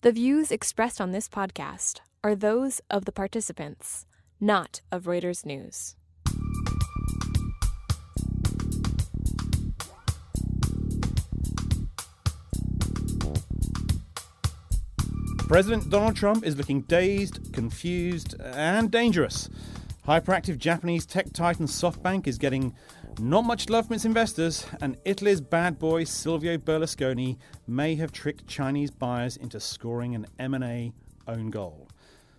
The views expressed on this podcast are those of the participants, not of Reuters News. President Donald Trump is looking dazed, confused, and dangerous. Hyperactive Japanese tech titan SoftBank is getting not much love from its investors, and Italy's bad boy Silvio Berlusconi may have tricked Chinese buyers into scoring an M&A own goal.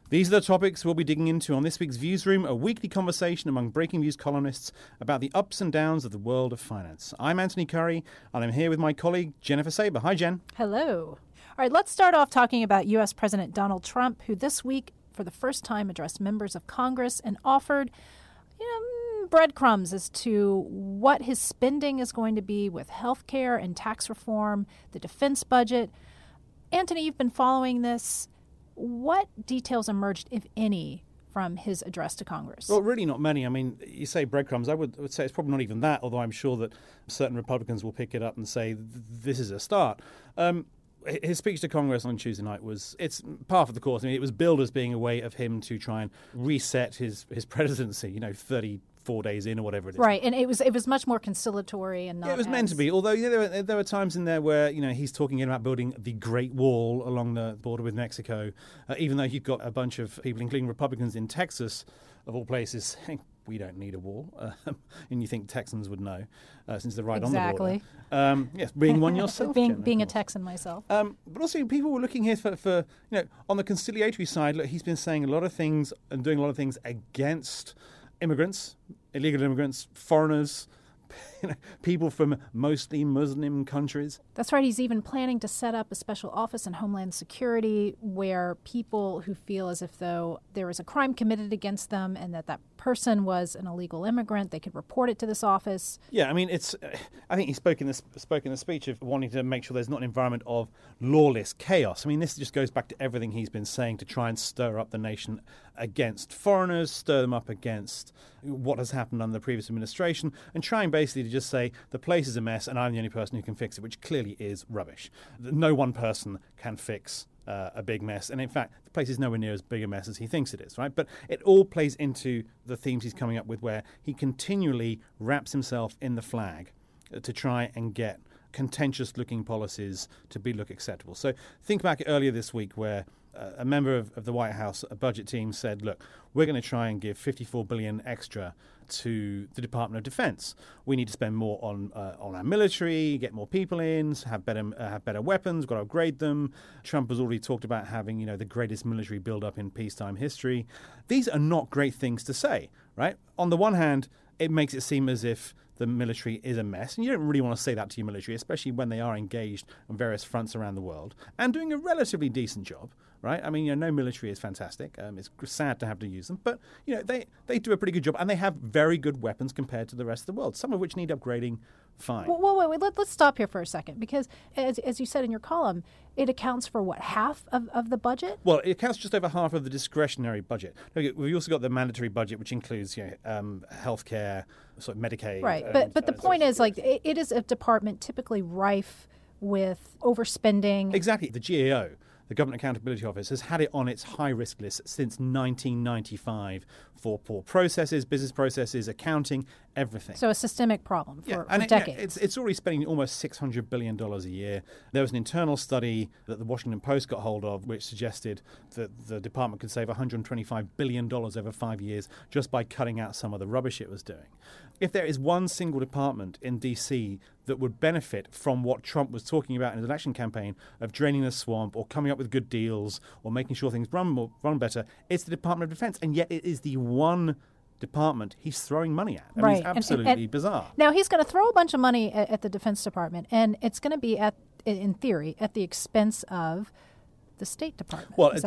These are the topics we'll be digging into on this week's Viewsroom, a weekly conversation among Breaking Views columnists about the ups and downs of the world of finance. I'm Anthony Currie, and I'm here with my colleague Jennifer Saba. Hi, Jen. Hello. All right, let's start off talking about U.S. President Donald Trump, who this week, for the first time, addressed members of Congress and offered you know, breadcrumbs as to what his spending is going to be with health care and tax reform, the defense budget. Anthony, you've been following this. What details emerged, if any, from his address to Congress? Well, really not many. I mean, you say breadcrumbs. I would, would say it's probably not even that, although I'm sure that certain Republicans will pick it up and say this is a start. Um, his speech to Congress on Tuesday night was it's part of the course. I mean, it was billed as being a way of him to try and reset his his presidency. You know, thirty four days in or whatever it is. Right, and it was it was much more conciliatory and not. Yeah, it was as... meant to be. Although yeah, there were there were times in there where you know he's talking about building the Great Wall along the border with Mexico, uh, even though you've got a bunch of people, including Republicans in Texas, of all places, saying we don't need a wall, uh, and you think Texans would know uh, since they're right exactly. on the border. Um, yes, being one yourself, being Jen, being a Texan myself. Um, but also, people were looking here for, for you know on the conciliatory side. Look, he's been saying a lot of things and doing a lot of things against immigrants, illegal immigrants, foreigners, you know, people from mostly Muslim countries. That's right. He's even planning to set up a special office in Homeland Security where people who feel as if though there is a crime committed against them and that that person was an illegal immigrant, they could report it to this office. Yeah, I mean, it's. I think he spoke in this spoke in the speech of wanting to make sure there's not an environment of lawless chaos. I mean, this just goes back to everything he's been saying to try and stir up the nation against foreigners, stir them up against what has happened under the previous administration, and trying basically just say the place is a mess and I'm the only person who can fix it, which clearly is rubbish. No one person can fix uh, a big mess. And in fact, the place is nowhere near as big a mess as he thinks it is, right? But it all plays into the themes he's coming up with where he continually wraps himself in the flag uh, to try and get contentious looking policies to be look acceptable. So think back earlier this week where a member of, of, the White House, a budget team, said, "Look, we're going to try and give 54 billion extra to the Department of Defense. We need to spend more on uh, on our military, get more people in, have better uh, have better weapons, got to upgrade them." Trump has already talked about having you know the greatest military build-up in peacetime history. These are not great things to say, right? On the one hand, it makes it seem as if the military is a mess. And you don't really want to say that to your military, especially when they are engaged on various fronts around the world and doing a relatively decent job, right? I mean, you know, no military is fantastic. Um, it's sad to have to use them, but you know, they they do a pretty good job, and they have very good weapons compared to the rest of the world. Some of which need upgrading. Fine. Well, wait, wait, let, us stop here for a second because, as, as you said in your column, it accounts for what half of, of the budget. Well, it accounts just over half of the discretionary budget. We've also got the mandatory budget, which includes you know, um, healthcare, sort of Medicaid. Right, and, but but the point is, like, it, it is a department typically rife with overspending. Exactly. The GAO the Government Accountability Office has had it on its high risk list since 1995 for poor processes, business processes, accounting, everything. So a systemic problem for, yeah, and it, decades. it's, it's already spending almost $600 billion a year. There was an internal study that the Washington Post got hold of which suggested that the department could save $125 billion over five years just by cutting out some of the rubbish it was doing. If there is one single department in DC that would benefit from what Trump was talking about in his election campaign of draining the swamp or coming up with good deals or making sure things run more, run better. It's the Department of Defense, and yet it is the one department he's throwing money at. I right. Mean, it's absolutely and, and, bizarre. Now he's going to throw a bunch of money at, at the Defense Department, and it's going to be at, in theory, at the expense of the State Department. Well, it's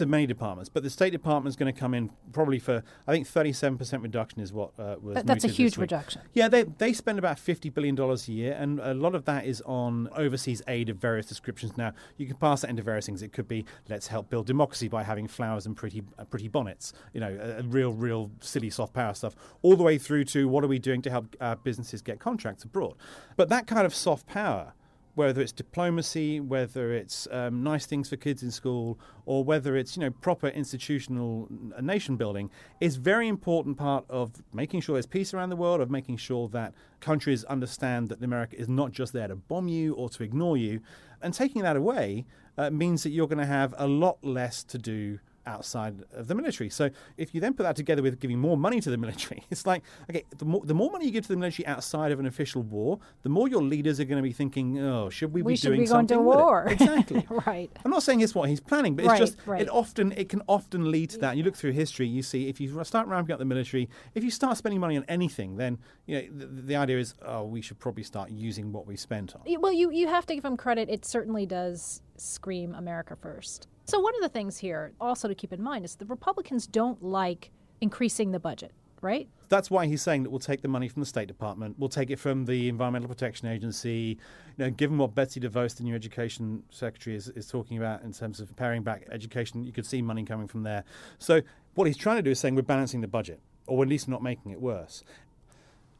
of many departments, but the State Department is going to come in probably for I think thirty-seven percent reduction is what uh, was. that's a huge reduction. Yeah, they they spend about fifty billion dollars a year, and a lot of that is on overseas aid of various descriptions. Now you can pass that into various things. It could be let's help build democracy by having flowers and pretty uh, pretty bonnets. You know, uh, real real silly soft power stuff, all the way through to what are we doing to help uh, businesses get contracts abroad. But that kind of soft power whether it's diplomacy, whether it's um, nice things for kids in school, or whether it's you know proper institutional nation building, is very important part of making sure there's peace around the world, of making sure that countries understand that America is not just there to bomb you or to ignore you, and taking that away uh, means that you're going to have a lot less to do outside of the military. So if you then put that together with giving more money to the military, it's like, okay, the more, the more money you give to the military outside of an official war, the more your leaders are going to be thinking, oh, should we, we be should doing be going something to with it?" war. Exactly. right. I'm not saying it's what he's planning, but it's Right, just right. it often it can often lead to that. And you look through history, you see if you start ramping up the military, if you start spending money on anything, then you know the, the idea is, oh, we should probably start using what we spent on. Well, you, you have to give him credit. It certainly does scream America first. So, one of the things here also to keep in mind is the Republicans don't like increasing the budget, right? That's why he's saying that we'll take the money from the State Department, we'll take it from the Environmental Protection Agency. You know, given what Betsy DeVos, the new Education Secretary, is, is talking about in terms of paring back education, you could see money coming from there. So what he's trying to do is saying we're balancing the budget, or at least not making it worse.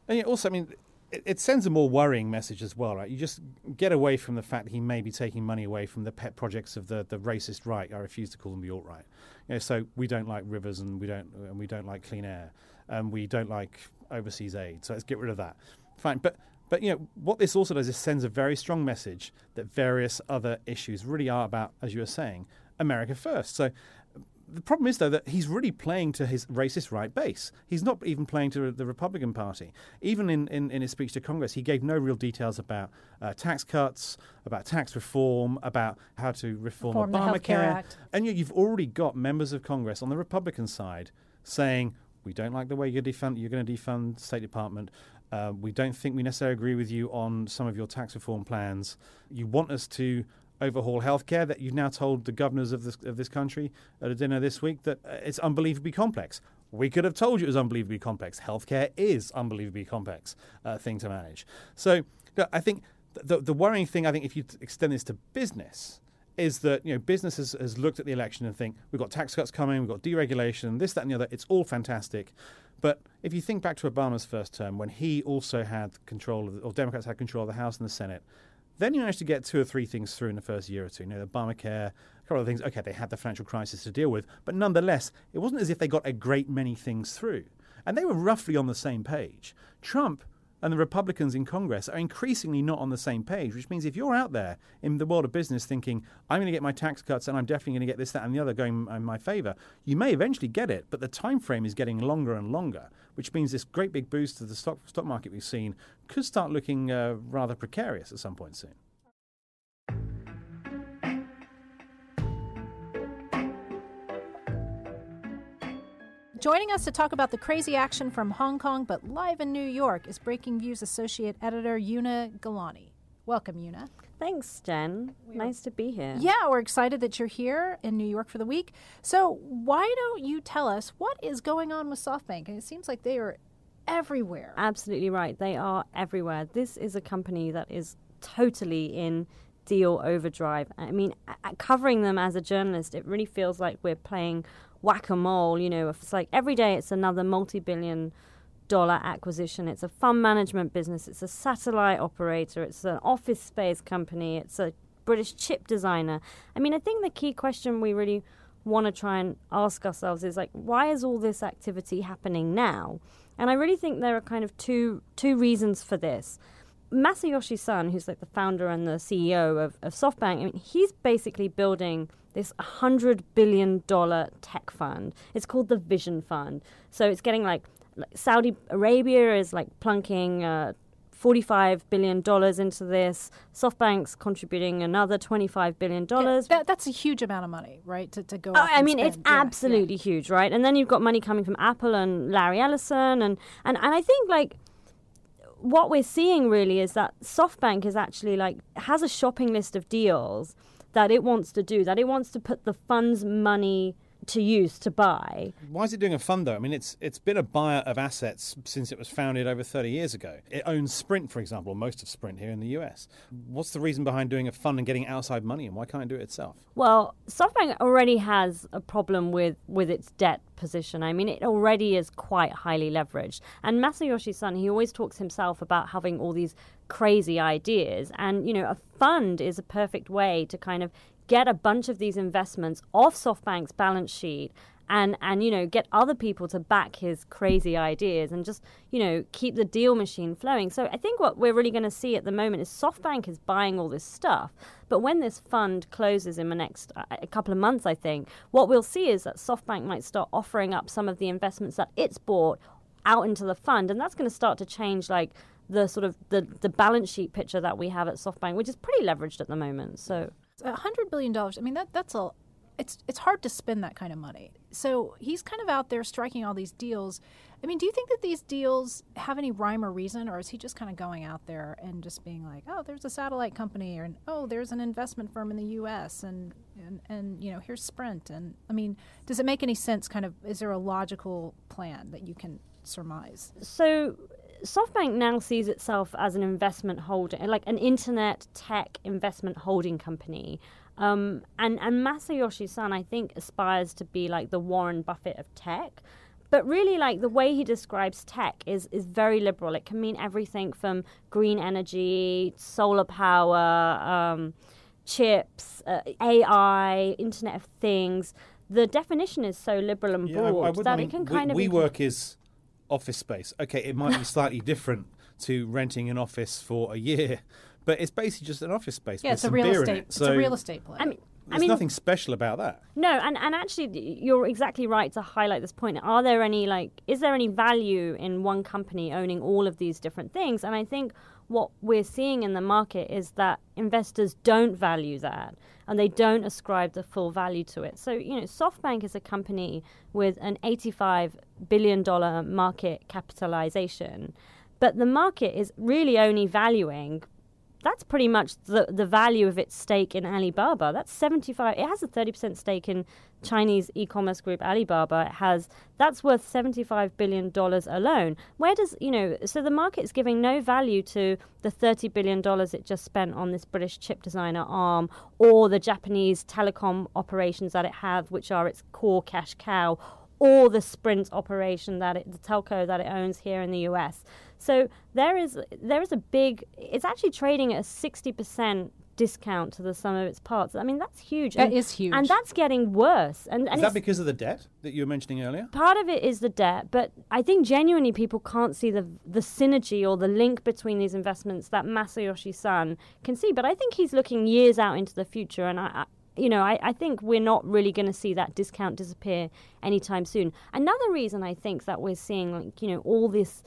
And also, I mean, it, sends a more worrying message as well, right? You just get away from the fact that he may be taking money away from the pet projects of the, the racist right. I refuse to call them the alt right. You know, so we don't like rivers and we don't and we don't like clean air and we don't like overseas aid. So let's get rid of that. Fine, but but you know what this also does is sends a very strong message that various other issues really are about, as you were saying, America first. So the problem is, though, that he's really playing to his racist right base. He's not even playing to the Republican Party. Even in, in, in his speech to Congress, he gave no real details about uh, tax cuts, about tax reform, about how to reform, Reform Obamacare. Care And yet you've already got members of Congress on the Republican side saying, we don't like the way you're, defund, you're going to defund the State Department. Uh, we don't think we necessarily agree with you on some of your tax reform plans. You want us to overhaul healthcare that you've now told the governors of this of this country at a dinner this week that uh, it's unbelievably complex. We could have told you it was unbelievably complex. Healthcare is unbelievably complex uh, thing to manage. So I think the the worrying thing I think if you extend this to business is that you know business has, has looked at the election and think we've got tax cuts coming, we've got deregulation, this, that, and the other. It's all fantastic, but if you think back to Obama's first term when he also had control of, or Democrats had control of the House and the Senate, then you managed to get two or three things through in the first year or two. You know, Obamacare, a couple of things. Okay, they had the financial crisis to deal with, but nonetheless, it wasn't as if they got a great many things through, and they were roughly on the same page. Trump and the Republicans in Congress are increasingly not on the same page, which means if you're out there in the world of business thinking, I'm going to get my tax cuts and I'm definitely going to get this, that, and the other going in my favor, you may eventually get it, but the time frame is getting longer and longer, which means this great big boost to the stock, stock market we've seen could start looking uh, rather precarious at some point soon. Joining us to talk about the crazy action from Hong Kong but live in New York is Breaking Views Associate Editor Una Galani. Welcome, Una. Thanks, Jen. Nice to be here. Yeah, we're excited that you're here in New York for the week. So, why don't you tell us what is going on with SoftBank? And it seems like they are everywhere. Absolutely right. They are everywhere. This is a company that is totally in deal overdrive. I mean, covering them as a journalist, it really feels like we're playing whack a mole. You know, it's like every day it's another multi billion dollar acquisition. It's a fund management business. It's a satellite operator. It's an office space company. It's a British chip designer. I mean, I think the key question we really want to try and ask ourselves is like, why is all this activity happening now? And I really think there are kind of two two reasons for this. Masayoshi Son, who's like the founder and the CEO of, of SoftBank, I mean, he's basically building this $100 billion tech fund. It's called the Vision Fund. So it's getting like, like Saudi Arabia is like plunking uh, $45 billion into this. SoftBank's contributing another $25 billion. Yeah, that, that's a huge amount of money, right? To, to go. Oh, I mean, it's spend. Yeah, yeah. absolutely huge, right? And then you've got money coming from Apple and Larry Ellison, and, and, and I think like what we're seeing really is that SoftBank is actually like has a shopping list of deals that it wants to do, that it wants to put the fund's money to use to buy. Why is it doing a fund though? I mean, it's it's been a buyer of assets since it was founded over 30 years ago. It owns Sprint, for example, most of Sprint here in the US. What's the reason behind doing a fund and getting outside money, and why can't it do it itself? Well, SoftBank already has a problem with with its debt position. I mean, it already is quite highly leveraged. And Masayoshi Son, he always talks himself about having all these crazy ideas, and you know, a fund is a perfect way to kind of get a bunch of these investments off SoftBank's balance sheet and and you know get other people to back his crazy ideas and just you know keep the deal machine flowing. So i think what we're really going to see at the moment is softbank is buying all this stuff but when this fund closes in the next uh, a couple of months i think what we'll see is that softbank might start offering up some of the investments that it's bought out into the fund and that's going to start to change like the sort of the, the balance sheet picture that we have at softbank which is pretty leveraged at the moment so hundred billion dollars. I mean, that that's a. It's it's hard to spend that kind of money. So he's kind of out there striking all these deals. I mean, do you think that these deals have any rhyme or reason, or is he just kind of going out there and just being like, oh, there's a satellite company, or oh, there's an investment firm in the U.S. and and and you know, here's Sprint, and I mean, does it make any sense? Kind of, is there a logical plan that you can surmise? So SoftBank now sees itself as an investment holder, like an internet tech investment holding company. Um, and, and Masayoshi Son, I think, aspires to be like the Warren Buffett of tech. But really, like the way he describes tech is, is very liberal. It can mean everything from green energy, solar power, um, chips, uh, AI, Internet of Things. The definition is so liberal and broad yeah, I, I that it can kind we, of. WeWork is office space. Okay, it might be slightly different to renting an office for a year, but it's basically just an office space. Yeah, it's a real estate. It. It's so a real estate play. I mean, there's I mean, nothing special about that. No, and, and actually, you're exactly right to highlight this point. Are there any, like, is there any value in one company owning all of these different things? And I think what we're seeing in the market is that investors don't value that and they don't ascribe the full value to it. So, you know, SoftBank is a company with an $85 billion market capitalization, but the market is really only valuing that's pretty much the the value of its stake in Alibaba. That's 75 it has a 30% stake in Chinese e-commerce group Alibaba. It has that's worth 75 billion dollars alone. Where does, you know, so the market is giving no value to the 30 billion dollars it just spent on this British chip designer ARM or the Japanese telecom operations that it has which are its core cash cow or the Sprint operation that it, the telco that it owns here in the US. So there is there is a big. It's actually trading at a sixty percent discount to the sum of its parts. I mean, that's huge. That and, is huge, and that's getting worse. And, and is that because of the debt that you were mentioning earlier? Part of it is the debt, but I think genuinely people can't see the the synergy or the link between these investments that Masayoshi Son can see. But I think he's looking years out into the future, and I, I you know, I, I think we're not really going to see that discount disappear anytime soon. Another reason I think that we're seeing, like, you know, all this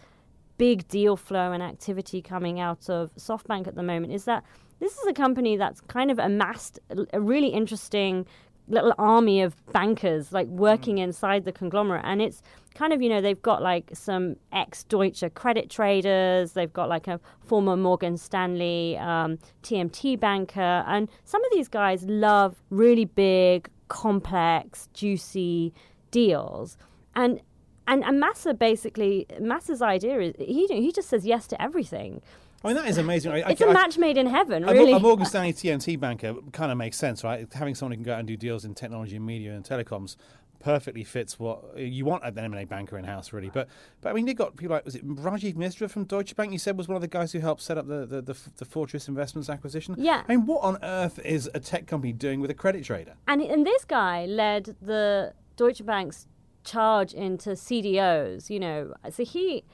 big deal flow and activity coming out of SoftBank at the moment is that this is a company that's kind of amassed a really interesting little army of bankers like working mm. inside the conglomerate and it's kind of you know they've got like some ex Deutsche credit traders they've got like a former Morgan Stanley um, TMT banker and some of these guys love really big complex juicy deals and and and Masa basically Masa's idea is he he just says yes to everything. I mean that is amazing. I, it's I, a match made in heaven, really. A, a Morgan Stanley TMT banker kind of makes sense, right? Having someone who can go out and do deals in technology and media and telecoms perfectly fits what you want at an M&A banker in house, really. But but I mean, they got people like was it Rajiv Misra from Deutsche Bank? You said was one of the guys who helped set up the the, the, the Fortress Investments acquisition. Yeah. I mean, what on earth is a tech company doing with a credit trader? And and this guy led the Deutsche Bank's charge into CDOs, you know. So he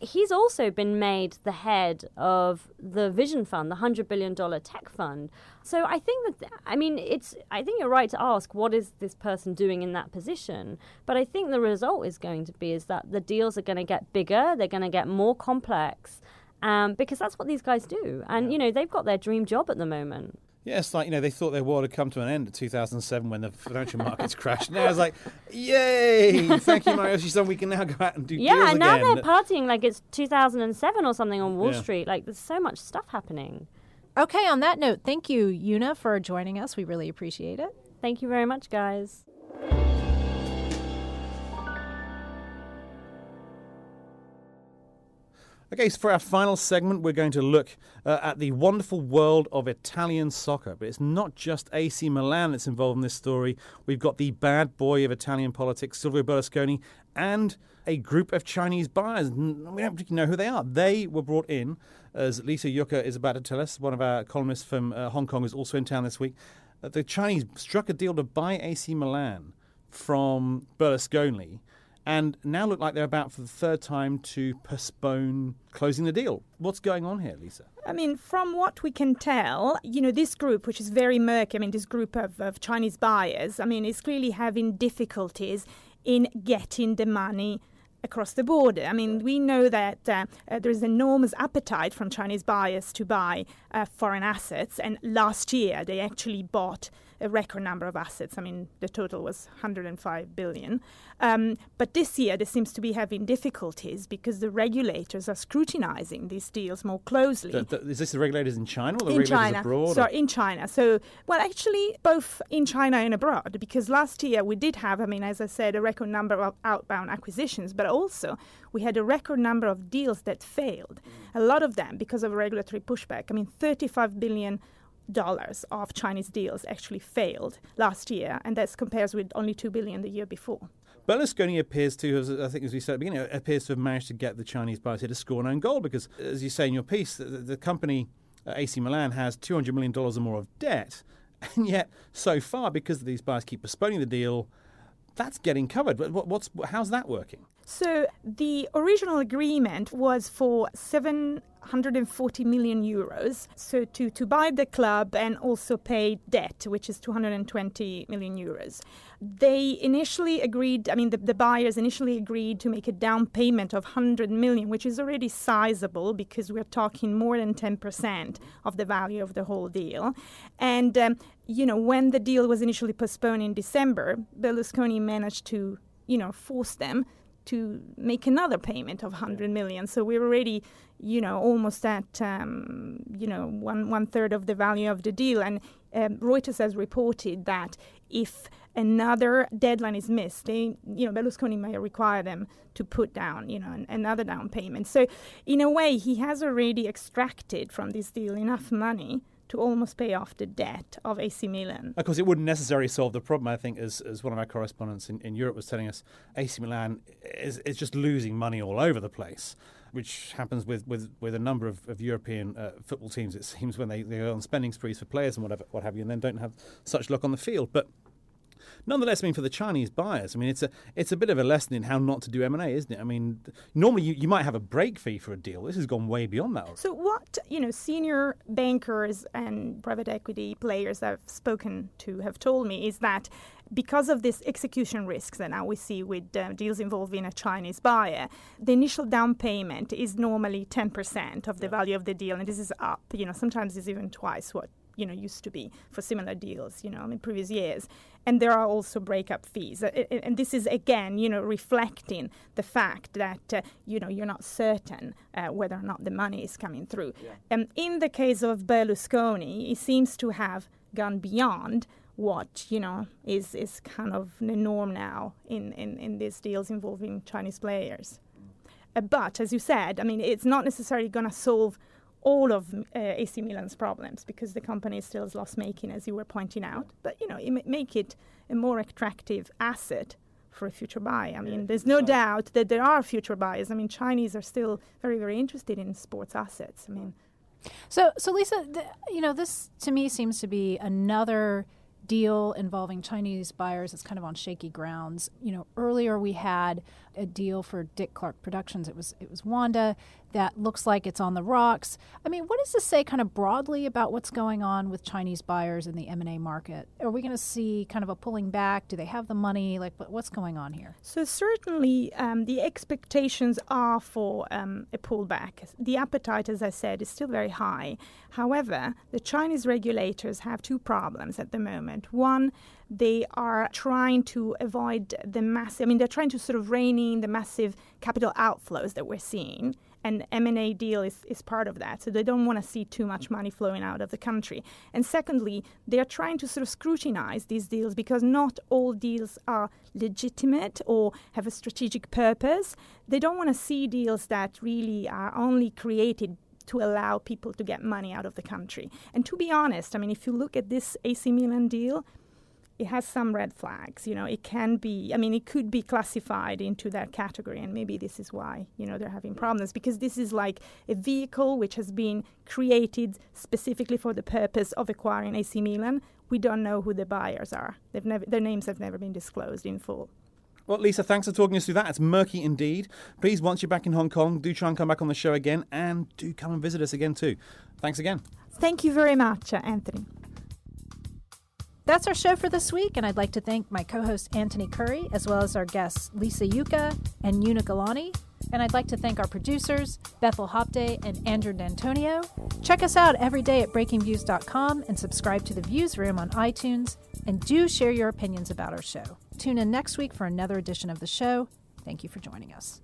he's also been made the head of the Vision Fund, the hundred billion dollar tech fund. So I think that I mean it's I think you're right to ask what is this person doing in that position. But I think the result is going to be is that the deals are going to get bigger, they're going to get more complex, um, because that's what these guys do. And you know they've got their dream job at the moment. Yeah, it's like, you know, they thought their world had come to an end in 2007 when the financial markets crashed. Now it's like, yay! Thank you, Masayoshi Son. We can now go out and do yeah, deals and now again. they're partying like it's 2007 or something on Wall yeah. Street. Like, there's so much stuff happening. Okay, on that note, thank you, Una, for joining us. We really appreciate it. Thank you very much, guys. Okay, so for our final segment, we're going to look uh, at the wonderful world of Italian soccer. But it's not just AC Milan that's involved in this story. We've got the bad boy of Italian politics, Silvio Berlusconi, and a group of Chinese buyers. We don't particularly know who they are. They were brought in, as Lisa Jucca is about to tell us. One of our columnists from uh, Hong Kong is also in town this week. Uh, the Chinese struck a deal to buy AC Milan from Berlusconi and now look like they're about for the third time to postpone closing the deal. What's going on here, Lisa? I mean, from what we can tell, you know, this group, which is very murky, I mean, this group of, of Chinese buyers, I mean, is clearly having difficulties in getting the money across the border. I mean, we know that uh, uh, there is enormous appetite from Chinese buyers to buy uh, foreign assets, and last year they actually bought a record number of assets. I mean, the total was 105 billion. Um, but this year, there seems to be having difficulties because the regulators are scrutinizing these deals more closely. The, the, is this the regulators in China or the in regulators China. abroad? Sorry, in China. So, well, actually, both in China and abroad, because last year we did have, I mean, as I said, a record number of outbound acquisitions, but also we had a record number of deals that failed. A lot of them because of regulatory pushback. I mean, 35 billion dollars of Chinese deals actually failed last year, and that compares with only two billion the year before. Berlusconi appears to, as I think as we said at the beginning, appears to have managed to get the Chinese buyers to score an own goal because, as you say in your piece, the, the company uh, AC Milan has two hundred million dollars or more of debt, and yet so far, because these buyers keep postponing the deal, that's getting covered. But what's how's that working? So the original agreement was for seven 140 million euros. So to, to buy the club and also pay debt, which is 220 million euros. They initially agreed, I mean, the, the buyers initially agreed to make a down payment of 100 million, which is already sizable because we're talking more than 10% of the value of the whole deal. And, um, you know, when the deal was initially postponed in December, Berlusconi managed to, you know, force them to make another payment of 100 million. So we're already, you know, almost at, um, you know, one one third of the value of the deal. And um, Reuters has reported that if another deadline is missed, they, you know, Berlusconi may require them to put down, you know, an, another down payment. So in a way, he has already extracted from this deal enough money to almost pay off the debt of AC Milan. Of course, it wouldn't necessarily solve the problem. I think, as, as one of our correspondents in, in Europe was telling us, AC Milan is, is just losing money all over the place, which happens with, with, with a number of, of European uh, football teams, it seems, when they, they go on spending sprees for players and whatever, what have you, and then don't have such luck on the field. But nonetheless, I mean, for the Chinese buyers, I mean, it's a it's a bit of a lesson in how not to do M and A, isn't it? I mean, normally you, you might have a break fee for a deal. This has gone way beyond that. So, what you know, senior bankers and private equity players I've spoken to have told me is that because of this execution risks that now we see with uh, deals involving a Chinese buyer, the initial down payment is normally 10% of the value of the deal, and this is up. You know, sometimes it's even twice what you know used to be for similar deals. You know, in previous years and there are also breakup fees. And this is again, you know, reflecting the fact that uh, you know you're not certain uh, whether or not the money is coming through. Yeah. And in the case of Berlusconi, he seems to have gone beyond what you know is is kind of the norm now in in, in these deals involving Chinese players. Uh, but as you said, I mean, it's not necessarily going to solve all of uh, AC Milan's problems because the company is still is loss making, as you were pointing out. But you know, it make it a more attractive asset for a future buy. I mean, yeah, there's no doubt that there are future buyers. I mean, Chinese are still very, very interested in sports assets. I mean, so so Lisa, th- you know, this to me seems to be another deal involving Chinese buyers. It's kind of on shaky grounds. You know, earlier we had a deal for Dick Clark Productions. It was it was Wanda that looks like it's on the rocks. I mean, what does this say kind of broadly about what's going on with Chinese buyers in the M&A market? Are we going to see kind of a pulling back? Do they have the money? Like, what's going on here? So certainly um, the expectations are for um, a pullback. The appetite, as I said, is still very high. However, the Chinese regulators have two problems at the moment. One, they are trying to avoid the massive, I mean, they're trying to sort of rein in the massive capital outflows that we're seeing. And M&A deal is, is part of that. So they don't want to see too much money flowing out of the country. And secondly, they're trying to sort of scrutinize these deals because not all deals are legitimate or have a strategic purpose. They don't want to see deals that really are only created to allow people to get money out of the country. And to be honest, I mean, if you look at this AC Milan deal, it has some red flags. You know, it can be, I mean, it could be classified into that category, and maybe this is why, you know, they're having problems because this is like a vehicle which has been created specifically for the purpose of acquiring AC Milan. We don't know who the buyers are. They've never, their names have never been disclosed in full. Well, Lisa, thanks for talking us through that. It's murky indeed. Please, once you're back in Hong Kong, do try and come back on the show again and do come and visit us again too. Thanks again. Thank you very much, uh, Anthony. That's our show for this week, and I'd like to thank my co host Anthony Currie, as well as our guests Lisa Jucca and Una Galani. And I'd like to thank our producers, Bethel Hopday and Andrew D'Antonio. Check us out every day at breakingviews.com and subscribe to the Views Room on iTunes. And do share your opinions about our show. Tune in next week for another edition of the show. Thank you for joining us.